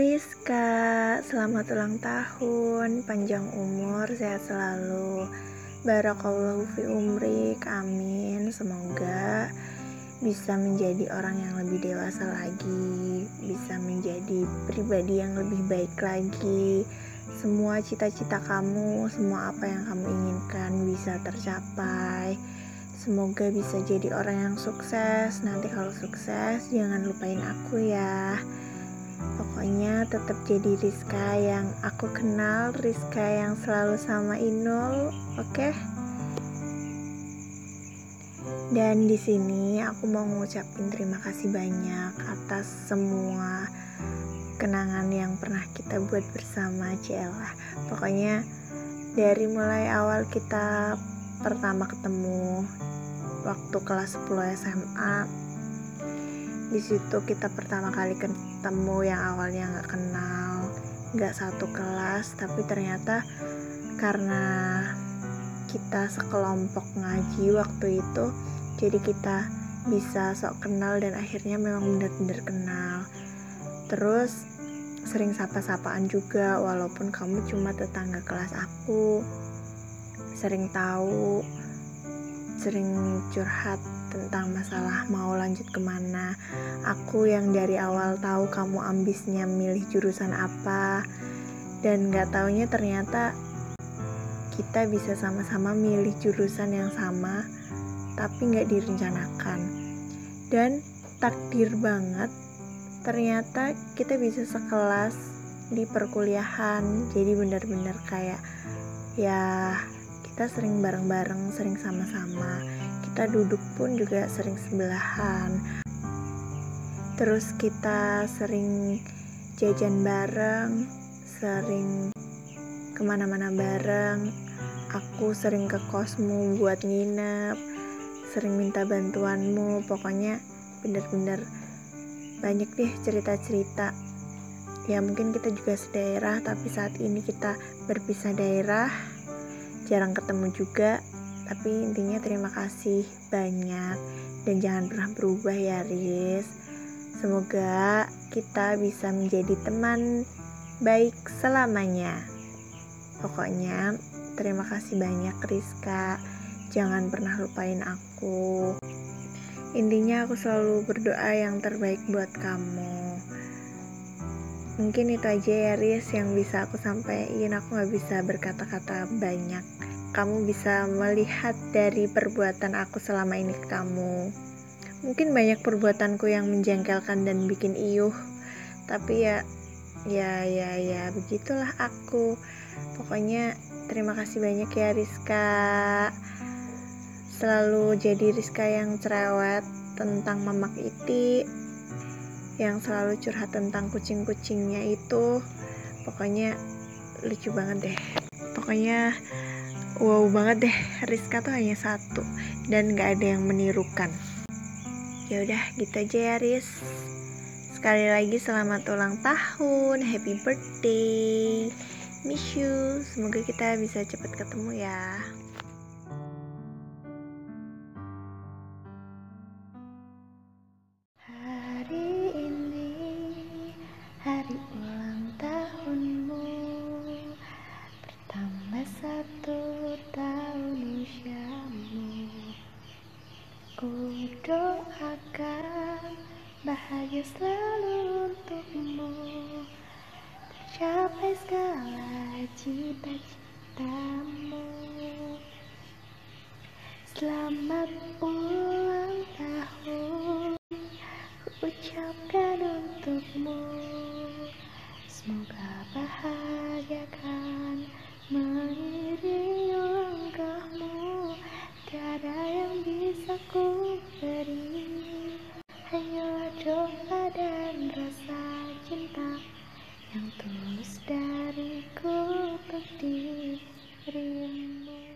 Rizka, selamat ulang tahun, panjang umur, sehat selalu. Barakallahu fi umrik, amin. Semoga bisa menjadi orang yang lebih dewasa lagi, bisa menjadi pribadi yang lebih baik lagi. Semua cita-cita kamu, semua apa yang kamu inginkan bisa tercapai. Semoga bisa jadi orang yang sukses. Nanti kalau sukses, jangan lupain aku ya. Pokoknya tetap jadi Rizka yang aku kenal, Rizka yang selalu sama Inul, oke? Okay? Dan di sini aku mau ngucapin terima kasih banyak atas semua kenangan yang pernah kita buat bersama Cila. Pokoknya dari mulai awal kita pertama ketemu waktu kelas 10 SMA di situ kita pertama kali ketemu yang awalnya nggak kenal nggak satu kelas tapi ternyata karena kita sekelompok ngaji waktu itu jadi kita bisa sok kenal dan akhirnya memang benar-benar kenal. Terus sering sapa-sapaan juga walaupun kamu cuma tetangga kelas aku. Sering tahu sering curhat tentang masalah mau lanjut ke mana. Aku yang dari awal tahu kamu ambisnya milih jurusan apa dan gak taunya ternyata kita bisa sama-sama milih jurusan yang sama tapi gak direncanakan. Dan takdir banget ternyata kita bisa sekelas di perkuliahan jadi benar-benar kayak ya kita sering bareng-bareng, sering sama-sama. Kita duduk pun juga sering sebelahan. Terus kita sering jajan bareng, sering ke mana-mana bareng. Aku sering ke kosmu buat nginep, sering minta bantuanmu. Pokoknya bener-bener banyak deh cerita-cerita ya mungkin kita juga sedaerah tapi saat ini kita berpisah daerah jarang ketemu juga tapi intinya terima kasih banyak. Dan jangan pernah berubah ya Riz. Semoga kita bisa menjadi teman baik selamanya. Pokoknya terima kasih banyak Rizka. Jangan pernah lupain aku. Intinya aku selalu berdoa yang terbaik buat kamu. Mungkin itu aja ya Riz yang bisa aku sampaikan. Aku gak bisa berkata-kata banyak kamu bisa melihat dari perbuatan aku selama ini ke kamu. Mungkin banyak perbuatanku yang menjengkelkan dan bikin iuh tapi ya ya ya ya begitulah aku. Pokoknya terima kasih banyak ya Rizka. Selalu jadi Rizka yang cerewet tentang mamak iti yang selalu curhat tentang kucing-kucingnya itu. Pokoknya lucu banget deh. Pokoknya wow banget deh Rizka tuh hanya satu dan gak ada yang menirukan. Ya udah gitu aja ya Riz. Sekali lagi selamat ulang tahun happy birthday. Miss you. Semoga kita bisa cepat ketemu ya doakan bahagia selalu untukmu. Tercapai segala cita-citamu. Selamat ulang tahun Ucapkan untukmu. Semoga bahagiakan cinta yang tulus dariku untuk dirimu.